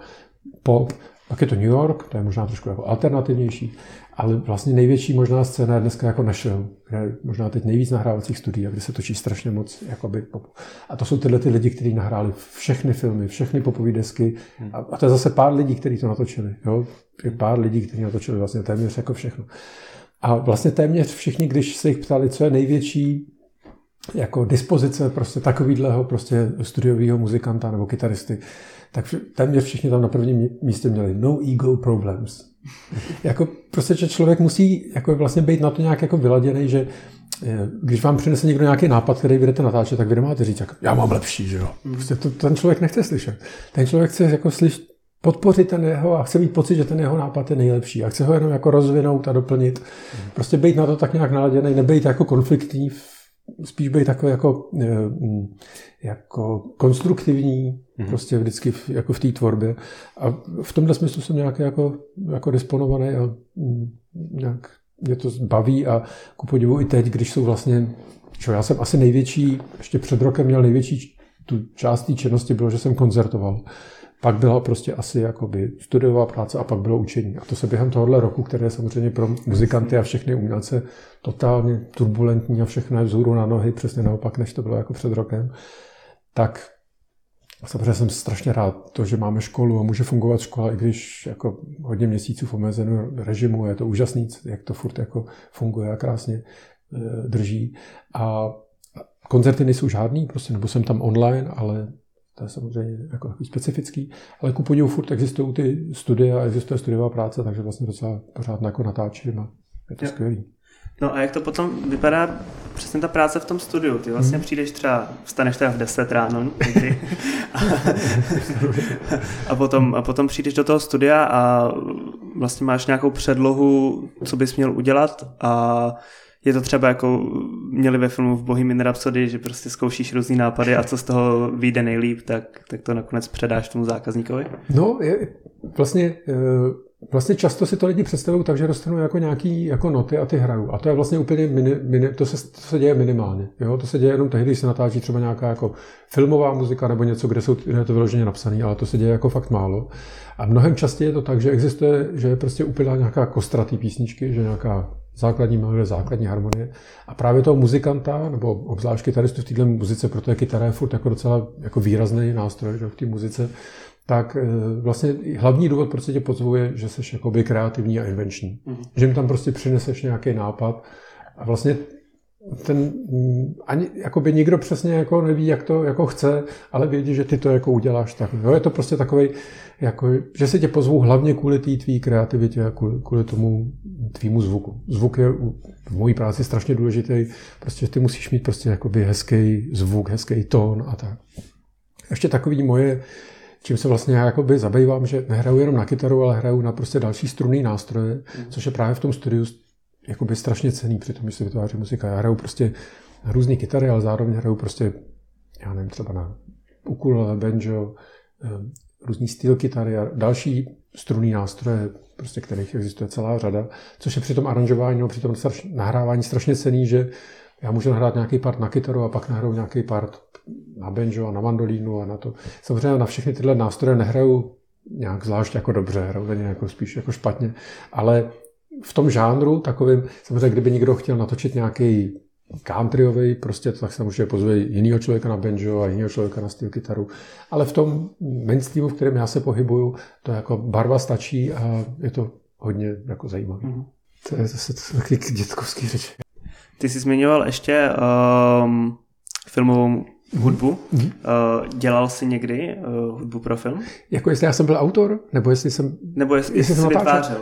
pop. Pak je to New York, to je možná trošku jako alternativnější. ale vlastně největší možná scéna je dneska jako Nashville, kde je možná teď nejvíc nahrávacích studií, kde se točí strašně moc jakoby pop. A to jsou tyhle ty lidi, kteří nahráli všechny filmy, všechny popové desky. A, a to je zase pár lidí, kteří to natočili. Jo? Je pár lidí, kteří natočili vlastně téměř jako všechno. A vlastně téměř všichni, když se jich ptali, co je největší jako dispozice prostě takovýhleho prostě studiového muzikanta nebo kytaristy, tak téměř všichni tam na prvním místě měli no ego problems. jako prostě, že člověk musí jako vlastně být na to nějak jako vyladěný, že eh, když vám přinese někdo nějaký nápad, který budete natáčet, tak vy nemáte říct, jak já mám lepší, že jo. Prostě to, ten člověk nechce slyšet. Ten člověk chce jako slyšet, podpořit ten jeho a chce mít pocit, že ten jeho nápad je nejlepší a chce ho jenom jako rozvinout a doplnit. Prostě být na to tak nějak naladěný, nebejt jako konfliktní spíš být takový jako, eh, mm, jako konstruktivní, mm-hmm. prostě vždycky v, jako v té tvorbě. A v tomhle smyslu jsem nějak jako, jako disponovaný a mm, nějak mě to baví a ku podivu i teď, když jsou vlastně, čo, já jsem asi největší, ještě před rokem měl největší tu část té činnosti bylo, že jsem koncertoval. Pak byla prostě asi jakoby studiová práce a pak bylo učení. A to se během tohohle roku, které je samozřejmě pro muzikanty a všechny umělce totálně turbulentní a všechno je vzhůru na nohy, přesně naopak, než to bylo jako před rokem, tak samozřejmě jsem strašně rád to, že máme školu a může fungovat škola, i když jako hodně měsíců v omezeném režimu, je to úžasný, jak to furt jako funguje a krásně e, drží. A koncerty nejsou žádný, prostě, nebo jsem tam online, ale to je samozřejmě jako takový specifický, ale ku podivu furt existují ty studie a existuje studiová práce, takže vlastně docela pořád jako natáčím a je to skvělý. No a jak to potom vypadá přesně ta práce v tom studiu? Ty vlastně hmm. přijdeš třeba, vstaneš teda v 10 ráno někdy, a, a, potom, a potom přijdeš do toho studia a vlastně máš nějakou předlohu, co bys měl udělat a je to třeba jako měli ve filmu v Bohemian Rhapsody, že prostě zkoušíš různý nápady a co z toho vyjde nejlíp, tak, tak to nakonec předáš tomu zákazníkovi? No, je, vlastně, eh, vlastně často si to lidi představují tak, že dostanou jako nějaký jako noty a ty hrajou. A to je vlastně úplně, mini, mini, to, se, to se děje minimálně. Jo? To se děje jenom tehdy, když se natáčí třeba nějaká jako filmová muzika nebo něco, kde, jsou, kde je to vyloženě napsané, ale to se děje jako fakt málo. A mnohem častěji je to tak, že existuje, že je prostě úplně nějaká kostratý písničky, že nějaká základní melodie, základní harmonie. A právě toho muzikanta, nebo obzvlášť kytaristu v této muzice, protože kytara je furt jako docela jako výrazný nástroj že, v té muzice, tak eh, vlastně hlavní důvod, proč se tě pozvu, je, že jsi jakoby kreativní a invenční. Mm-hmm. Že mi tam prostě přineseš nějaký nápad a vlastně ten, mm, ani jakoby nikdo přesně jako neví, jak to jako chce, ale vědí, že ty to jako uděláš tak. Jo, je to prostě takový, jako, že se tě pozvou hlavně kvůli té tvý kreativitě a kvůli, kvůli tomu tvýmu zvuku. Zvuk je v mojí práci strašně důležitý, prostě ty musíš mít prostě jakoby hezký zvuk, hezký tón a tak. Ještě takový moje, čím se vlastně já jakoby zabývám, že nehraju jenom na kytaru, ale hraju na prostě další strunný nástroje, mm. což je právě v tom studiu jakoby strašně cený při tom, když se vytváří muzika. Já hraju prostě různé kytary, ale zároveň hraju prostě, já nevím, třeba na ukulele, banjo, eh, různý styl kytary a další strunný nástroje, prostě kterých existuje celá řada, což je při tom aranžování nebo při tom nahrávání strašně cený, že já můžu nahrát nějaký part na kytaru a pak nahraju nějaký part na banjo a na mandolínu a na to. Samozřejmě na všechny tyhle nástroje nehraju nějak zvlášť jako dobře, hraju jako spíš jako špatně, ale v tom žánru takovým, samozřejmě kdyby někdo chtěl natočit nějaký countryový, prostě tak se může pozve jiného člověka na banjo a jiného člověka na steel kytaru. Ale v tom mainstreamu, v kterém já se pohybuju, to jako barva stačí a je to hodně jako zajímavé. Mm-hmm. To je zase taky dětkovský řeč. Ty jsi zmiňoval ještě um, filmovou hudbu. Mm-hmm. Uh, dělal jsi někdy uh, hudbu pro film? Jako jestli já jsem byl autor, nebo jestli jsem... Nebo jestli, jestli, jestli jsem vytvářel?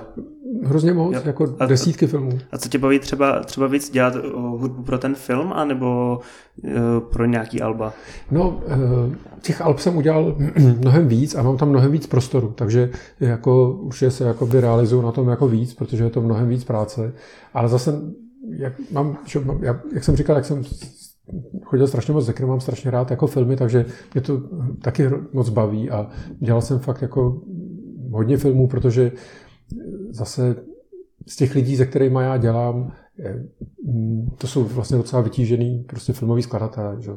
hrozně moc, jo. jako a desítky filmů. A co tě baví třeba, třeba víc dělat hudbu pro ten film, anebo uh, pro nějaký alba? No, uh, těch alb jsem udělal mnohem víc a mám tam mnohem víc prostoru, takže jako už se jakoby realizuju na tom jako víc, protože je to mnohem víc práce, ale zase, jak, mám, čo, jak, jak jsem říkal, jak jsem chodil strašně moc ze mám strašně rád jako filmy, takže mě to taky moc baví a dělal jsem fakt jako hodně filmů, protože zase z těch lidí, se kterými já dělám, mm, to jsou vlastně docela vytížený prostě filmový skladatelé. Že?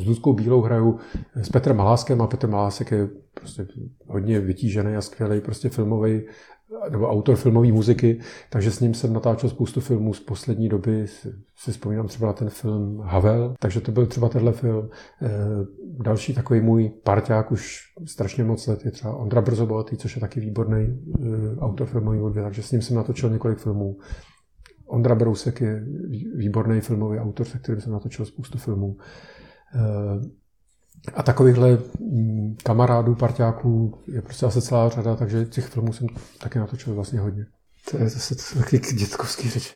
S Ludskou Bílou hraju s Petrem Maláskem a Petr Malásek je prostě hodně vytížený a skvělý prostě filmový nebo autor filmové muziky, takže s ním jsem natáčel spoustu filmů z poslední doby. Si vzpomínám třeba na ten film Havel, takže to byl třeba tenhle film. Eh, další takový můj parťák už strašně moc let je třeba Ondra Brzobohatý, což je taky výborný eh, autor filmový hudby, takže s ním jsem natočil několik filmů. Ondra Brousek je výborný filmový autor, se kterým jsem natočil spoustu filmů. A takovýchhle mm, kamarádů, parťáků je prostě asi celá řada, takže těch filmů jsem taky natočil vlastně hodně. To je zase taky dětkovský řeč.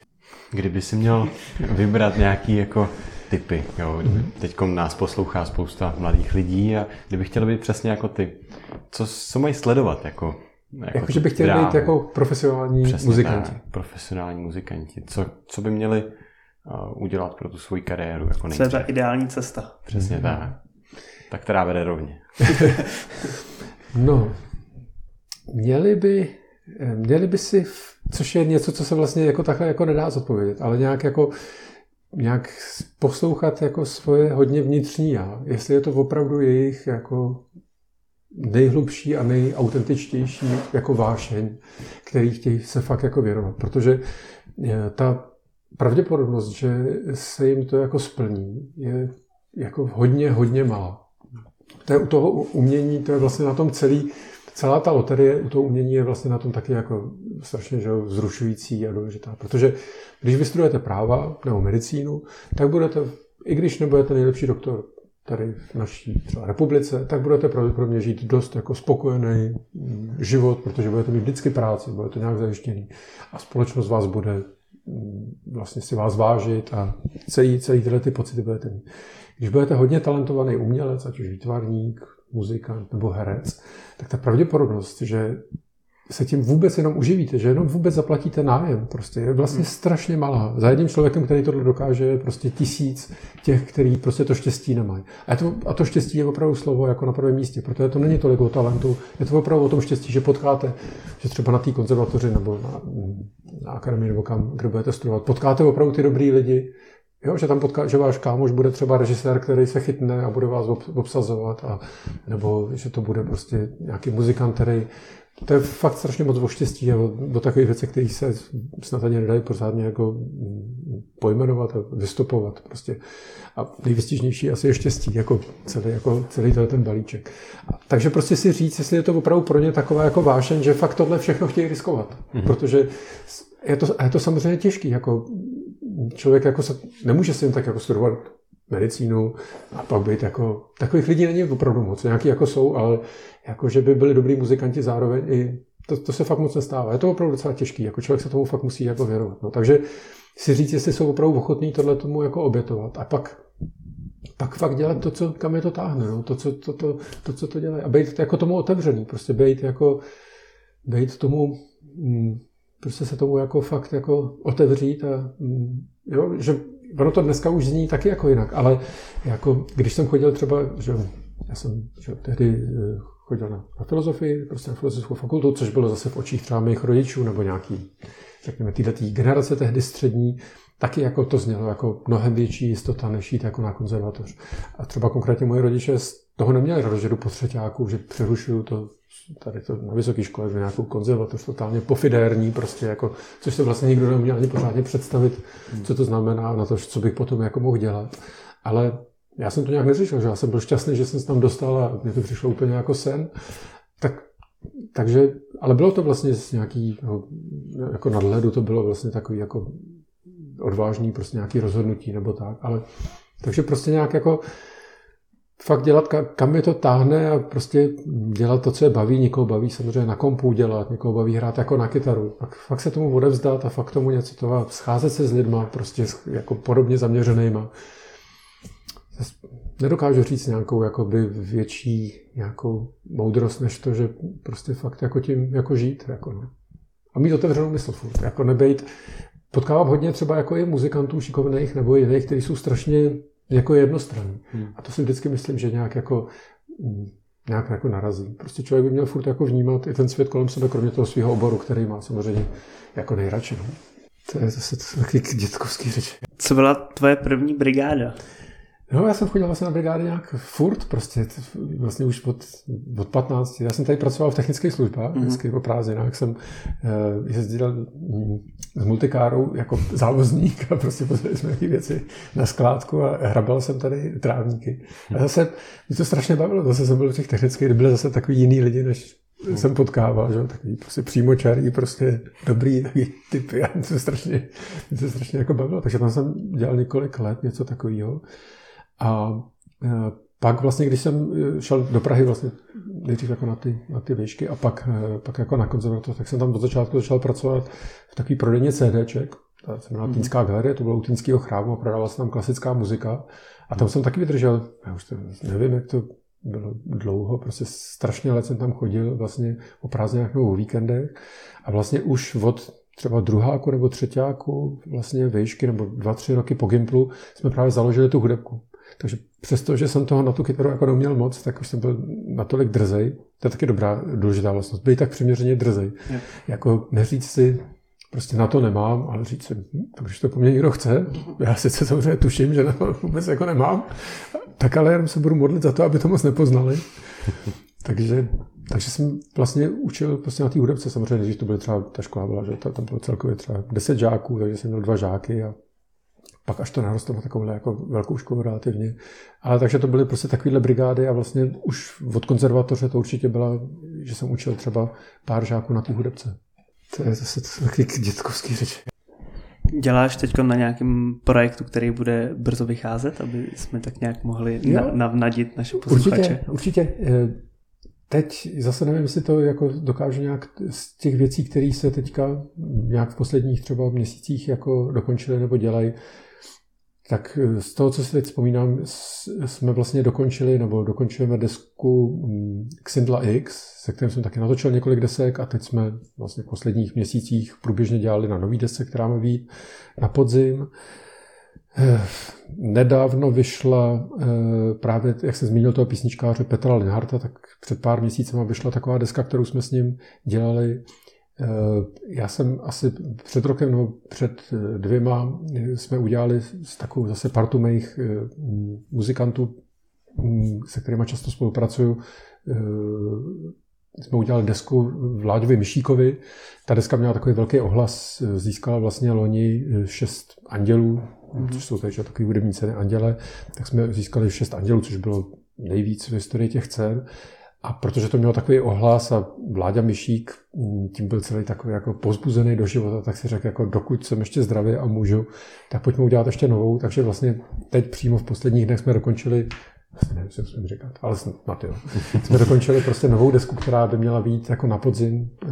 Kdyby si měl vybrat nějaký jako typy, jo, mm-hmm. teď nás poslouchá spousta mladých lidí a kdyby chtěl být přesně jako ty, co, co mají sledovat jako jako, jako že by chtěli být jako profesionální Přesně muzikanti. Tak, profesionální muzikanti. Co, co by měli uh, udělat pro tu svoji kariéru? Jako co je ta ideální cesta? Přesně mm-hmm. tak. Tak která vede rovně. no, měli by, měli by si, což je něco, co se vlastně jako takhle jako nedá zodpovědět, ale nějak jako nějak poslouchat jako svoje hodně vnitřní já, jestli je to opravdu jejich jako nejhlubší a nejautentičtější jako vášeň, který chtějí se fakt jako věnovat. Protože eh, ta pravděpodobnost, že se jim to jako splní, je jako hodně, hodně malá. To je u toho umění, to je vlastně na tom celý, celá ta loterie u toho umění je vlastně na tom taky jako strašně že, zrušující a důležitá. Protože když vystudujete práva nebo medicínu, tak budete, i když nebudete nejlepší doktor tady v naší třeba republice, tak budete pravděpodobně žít dost jako spokojený život, protože budete mít vždycky práci, budete nějak zajištěný a společnost vás bude mm, vlastně si vás vážit a celý, celý tyhle ty pocity budete mít. Když budete hodně talentovaný umělec, ať už výtvarník, muzikant nebo herec, tak ta pravděpodobnost, že se tím vůbec jenom uživíte, že jenom vůbec zaplatíte nájem, prostě je vlastně hmm. strašně malá. Za jedním člověkem, který to dokáže, je prostě tisíc těch, který prostě to štěstí nemají. A to, a to štěstí je opravdu slovo jako na prvém místě, protože to není tolik o talentu, je to opravdu o tom štěstí, že potkáte, že třeba na té konzervatoři nebo na, na akademii nebo kam, kde budete studovat, potkáte opravdu ty dobrý lidi, Jo, že tam potká, že váš kámoš bude třeba režisér, který se chytne a bude vás obsazovat, a, nebo že to bude prostě nějaký muzikant, který to je fakt strašně moc o štěstí a do takových věcí, které se snad ani nedají pořádně jako pojmenovat a vystupovat. Prostě. A nejvystižnější asi je štěstí, jako celý, jako celý ten balíček. A, takže prostě si říct, jestli je to opravdu pro ně taková jako vášeň, že fakt tohle všechno chtějí riskovat. Mm-hmm. Protože je to, je to samozřejmě těžký. Jako člověk jako se, nemůže si jen tak jako studovat medicínu a pak být jako, takových lidí není opravdu moc, nějaký jako jsou, ale jako, že by byli dobrý muzikanti zároveň i, to, to se fakt moc nestává. Je to opravdu docela těžký, jako člověk se tomu fakt musí jako věnovat. No. Takže si říct, jestli jsou opravdu ochotní tohle tomu jako obětovat a pak pak fakt dělat to, co, kam je to táhne, no? to, co, to, to, to, co to dělají. A být jako tomu otevřený, prostě být jako, být tomu, mm, prostě se tomu jako fakt jako otevřít a mm, jo, že ono to dneska už zní taky jako jinak, ale jako když jsem chodil třeba, že já jsem že tehdy eh, chodil na, na filozofii, prostě na filozofickou fakultu, což bylo zase v očích třeba mých rodičů nebo nějaký, řekněme, této generace tehdy střední, taky jako to znělo jako mnohem větší jistota, než jít jako na konzervatoř. A třeba konkrétně moji rodiče z toho neměli radost, že jdu po třetíku, že přerušuju to tady to na vysoké škole, že nějakou konzervatoř totálně pofidérní, prostě jako, což se vlastně nikdo neuměl ani pořádně představit, co to znamená na to, co bych potom jako mohl dělat. Ale já jsem to nějak neřešil, že já jsem byl šťastný, že jsem se tam dostal a mě to přišlo úplně jako sen. Tak, takže, ale bylo to vlastně z nějaký, no, jako nadhledu to bylo vlastně takový jako odvážný prostě nějaký rozhodnutí nebo tak, ale takže prostě nějak jako fakt dělat, kam je to táhne a prostě dělat to, co je baví. Někoho baví samozřejmě na kompu dělat, někoho baví hrát jako na kytaru. Pak, fakt se tomu odevzdat a fakt tomu něco toho, scházet se s lidma, prostě jako podobně zaměřenýma. Nedokážu říct nějakou jakoby větší nějakou moudrost, než to, že prostě fakt jako tím jako žít. Jako no. A mít otevřenou mysl furt. Jako nebejt, potkávám hodně třeba jako i muzikantů šikovných nebo jiných, kteří jsou strašně jako jednostranný. Hmm. A to si vždycky myslím, že nějak jako mm, nějak jako narazí. Prostě člověk by měl furt jako vnímat i ten svět kolem sebe, kromě toho svého oboru, který má samozřejmě jako nejradši. No. To je zase taky dětkovský řeč. Co byla tvoje první brigáda? No, já jsem chodil vlastně na brigády nějak furt, prostě vlastně už od, od 15. Já jsem tady pracoval v technických službách, mm-hmm. vždycky po prázdninách jsem uh, jezdil mm, s multikárou jako závozník a prostě pozvali jsme nějaké věci na skládku a hrabal jsem tady trávníky. A zase mě to strašně bavilo, zase jsem byl v těch technických, kde byly zase takový jiný lidi, než mm. jsem potkával, že? takový prostě přímočarý, prostě dobrý takový typy a mě to strašně, mě to strašně jako bavilo. Takže tam jsem dělal několik let něco takového. A e, pak vlastně, když jsem e, šel do Prahy vlastně nejdřív jako na ty, na ty výšky a pak, e, pak jako na konzervatoř, tak jsem tam od začátku začal pracovat v takový prodejně CDček, ta se jmenovala mm. Týnská galerie, to bylo u Týnského chrámu a prodávala se tam klasická muzika. A tam jsem taky vydržel, já už to nevím, jak to bylo dlouho, prostě strašně let jsem tam chodil vlastně o prázdninách nebo o víkendech a vlastně už od třeba druháku nebo třetíku vlastně výšky nebo dva, tři roky po Gimplu jsme právě založili tu hudebku. Takže přesto, že jsem toho na tu kytaru jako neuměl moc, tak už jsem byl natolik drzej. To je taky dobrá, důležitá vlastnost. Být tak přiměřeně drzej. Je. Jako neříct si, prostě na to nemám, ale říct si, hm, takže to po mně někdo chce. Já sice samozřejmě tuším, že na to vůbec jako nemám, tak ale jenom se budu modlit za to, aby to moc nepoznali. takže, takže jsem vlastně učil prostě na té hudebce. Samozřejmě, když to byly třeba, ta škola byla, že tam bylo celkově třeba 10 žáků, takže jsem měl dva žáky a pak až to narostlo na takovouhle jako velkou školu relativně. Ale takže to byly prostě takovéhle brigády a vlastně už od konzervatoře to určitě byla, že jsem učil třeba pár žáků na té hudebce. To je zase takový dětkovský řeč. Děláš teď na nějakém projektu, který bude brzo vycházet, aby jsme tak nějak mohli na, navnadit naše posluchače? Určitě, určitě. Eh, teď zase nevím, jestli to jako dokážu nějak z těch věcí, které se teďka nějak v posledních třeba měsících jako dokončily nebo dělají, tak eh, z toho, co si teď vzpomínám, jsme vlastně dokončili, nebo dokončujeme desku mm, Xindla X, se kterým jsem taky natočil několik desek a teď jsme vlastně v posledních měsících průběžně dělali na nový desce, která má být na podzim. Eh, nedávno vyšla eh, právě, jak se zmínil toho písničkáře Petra Linharta, tak před pár měsíci vyšla taková deska, kterou jsme s ním dělali já jsem asi před rokem nebo před eh, dvěma eh, jsme udělali s takovou zase partu mých muzikantů, mm, se kterými často spolupracuju, jsme udělali desku Vláďovi Myšíkovi. Ta deska měla takový velký ohlas, získala vlastně loni šest andělů, mm-hmm. což jsou takže takový hudební ceny anděle, tak jsme získali šest andělů, což bylo nejvíc v historii těch cen. A protože to mělo takový ohlas a Vláďa Myšík mm, tím byl celý takový jako pozbuzený do života, tak si řekl, jako dokud jsem ještě zdravý a můžu, tak pojďme udělat ještě novou. Takže vlastně teď přímo v posledních dnech jsme dokončili Vlastně nevím, co jsem říkat, ale snad jo. Jsme dokončili prostě novou desku, která by měla být jako na podzim, eh,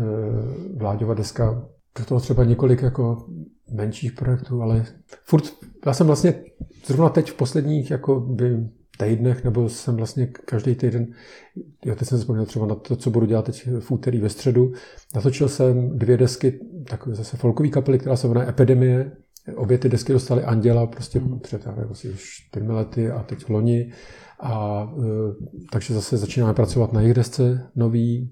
Vláďova deska. Do toho třeba několik jako menších projektů, ale furt, já jsem vlastně zrovna teď v posledních jako by týdnech, nebo jsem vlastně každý týden, já teď jsem vzpomněl třeba na to, co budu dělat teď v úterý ve středu, natočil jsem dvě desky, takové zase folkový kapely, která se jmenuje Epidemie, Obě ty desky dostaly Anděla prostě hmm. před asi už čtyřmi lety a teď v loni. A, e, takže zase začínáme pracovat na jejich desce nový,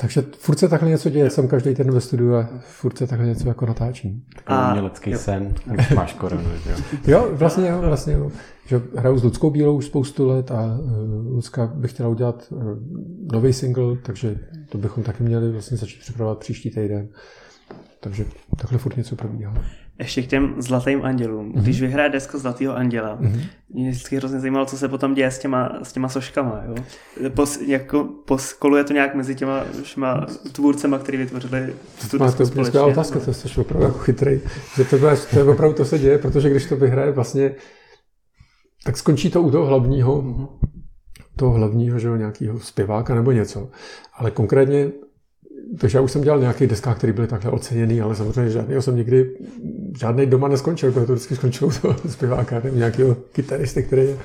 takže furt se takhle něco děje, jsem každý den ve studiu a furt se takhle něco jako natáčím. Takový umělecký sen, když máš korunu. jo. jo, vlastně jo, vlastně jo. Že hraju s Ludskou Bílou už spoustu let a uh, Lucka by chtěla udělat uh, nový single, takže to bychom taky měli vlastně začít připravovat příští týden. Takže takhle furt něco probíhá. Ještě k těm zlatým andělům. Mm-hmm. Když vyhraje deska Zlatého anděla, mm-hmm. mě vždycky hrozně zajímalo, co se potom děje s těma, s těma soškama. Jo? Pos, jako, poskoluje to nějak mezi těma všema tvůrcema, který vytvořili tu desku to je otázka, to jsi opravdu jako chytrý. Že to, bude, to je opravdu to se děje, protože když to vyhraje vlastně, tak skončí to u toho hlavního, mm-hmm. toho hlavního, že jo, nějakého zpěváka nebo něco. Ale konkrétně takže já už jsem dělal nějaké deskách, které byly takhle oceněný, ale samozřejmě žádný jsem nikdy, žádný doma neskončil, protože to vždycky skončilo toho zpěváka nebo nějakého kytaristy, který je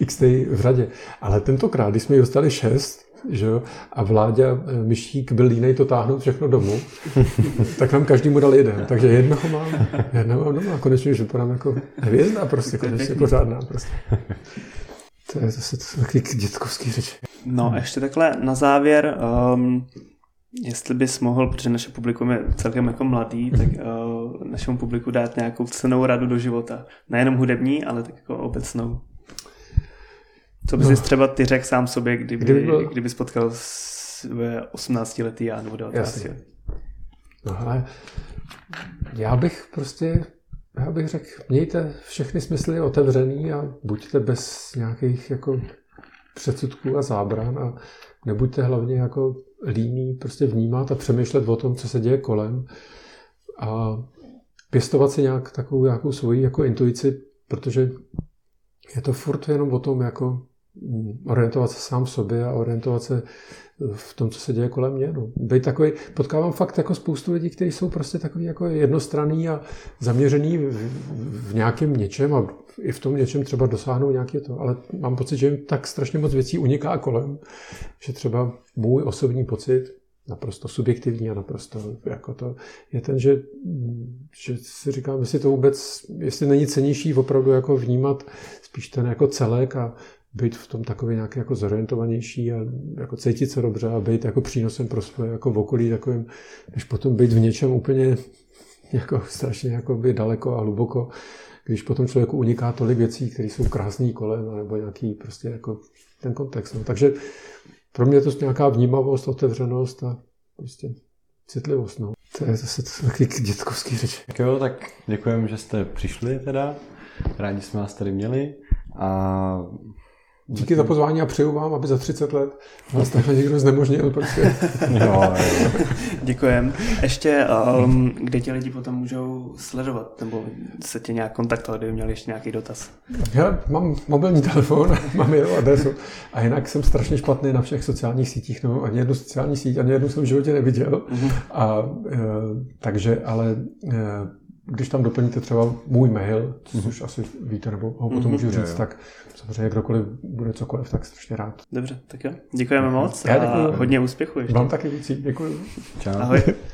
x v řadě. Ale tentokrát, když jsme ji dostali šest, že jo, a Vláďa eh, Myšík byl línej to táhnout všechno domů, tak nám každému dal jeden. Takže jednoho mám, jednoho mám doma a konečně už vypadám jako hvězda prostě, konečně pořádná prostě. To je zase takový dětkovský řeč. No, ještě takhle na závěr, um, Jestli bys mohl, protože naše publikum je celkem jako mladý, tak uh, našemu publiku dát nějakou cenou radu do života. Nejenom hudební, ale tak jako obecnou. Co bys no. třeba ty řekl sám sobě, kdyby, kdyby, byl... kdyby spotkal své 18 letý já nebo 19 letý? No, ale já bych prostě, já bych řekl, mějte všechny smysly otevřený a buďte bez nějakých jako předsudků a zábran a nebuďte hlavně jako líní prostě vnímat a přemýšlet o tom, co se děje kolem a pěstovat si nějak takovou nějakou svoji jako intuici, protože je to furt jenom o tom jako mm, orientovat se sám v sobě a orientovat se v tom, co se děje kolem mě. No. Být takový, potkávám fakt jako spoustu lidí, kteří jsou prostě takový jako jednostranný a zaměřený v, v, nějakém něčem a i v tom něčem třeba dosáhnou nějaké to, ale mám pocit, že jim tak strašně moc věcí uniká kolem, že třeba můj osobní pocit, naprosto subjektivní a naprosto jako to, je ten, že, že si říkám, jestli to vůbec, jestli není cenější opravdu jako vnímat spíš ten jako celek a být v tom takový nějaký jako zorientovanější a jako cítit se dobře a být jako přínosem pro svoje jako v okolí takovým, než potom být v něčem úplně jako strašně jako by daleko a hluboko, když potom člověku uniká tolik věcí, které jsou krásný kolem, nebo nějaký prostě jako ten kontext. No. Takže pro mě je to nějaká vnímavost, otevřenost a prostě citlivost. No. To je zase taky dětkovský řeč. Tak jo, tak děkujeme, že jste přišli teda. Rádi jsme vás tady měli a Díky za pozvání a přeju vám, aby za 30 let vás takhle někdo znemožnil. Prostě. jo, jo. Děkujem. Ještě, um, kde ti lidi potom můžou sledovat, nebo se tě nějak kontaktovat, kdyby měli ještě nějaký dotaz? Já mám mobilní telefon, mám jeho adresu a jinak jsem strašně špatný na všech sociálních sítích, no ani jednu sociální síť, ani jednu jsem v životě neviděl. Mm-hmm. A, e, takže, ale e, když tam doplníte třeba můj mail, což mm-hmm. asi víte, nebo ho potom mm-hmm. můžu říct, tak samozřejmě kdokoliv bude cokoliv, tak strašně rád. Dobře, tak jo. Děkujeme moc Já a hodně úspěchu ještě. Vám taky víc, děkuji. Čau. Ahoj.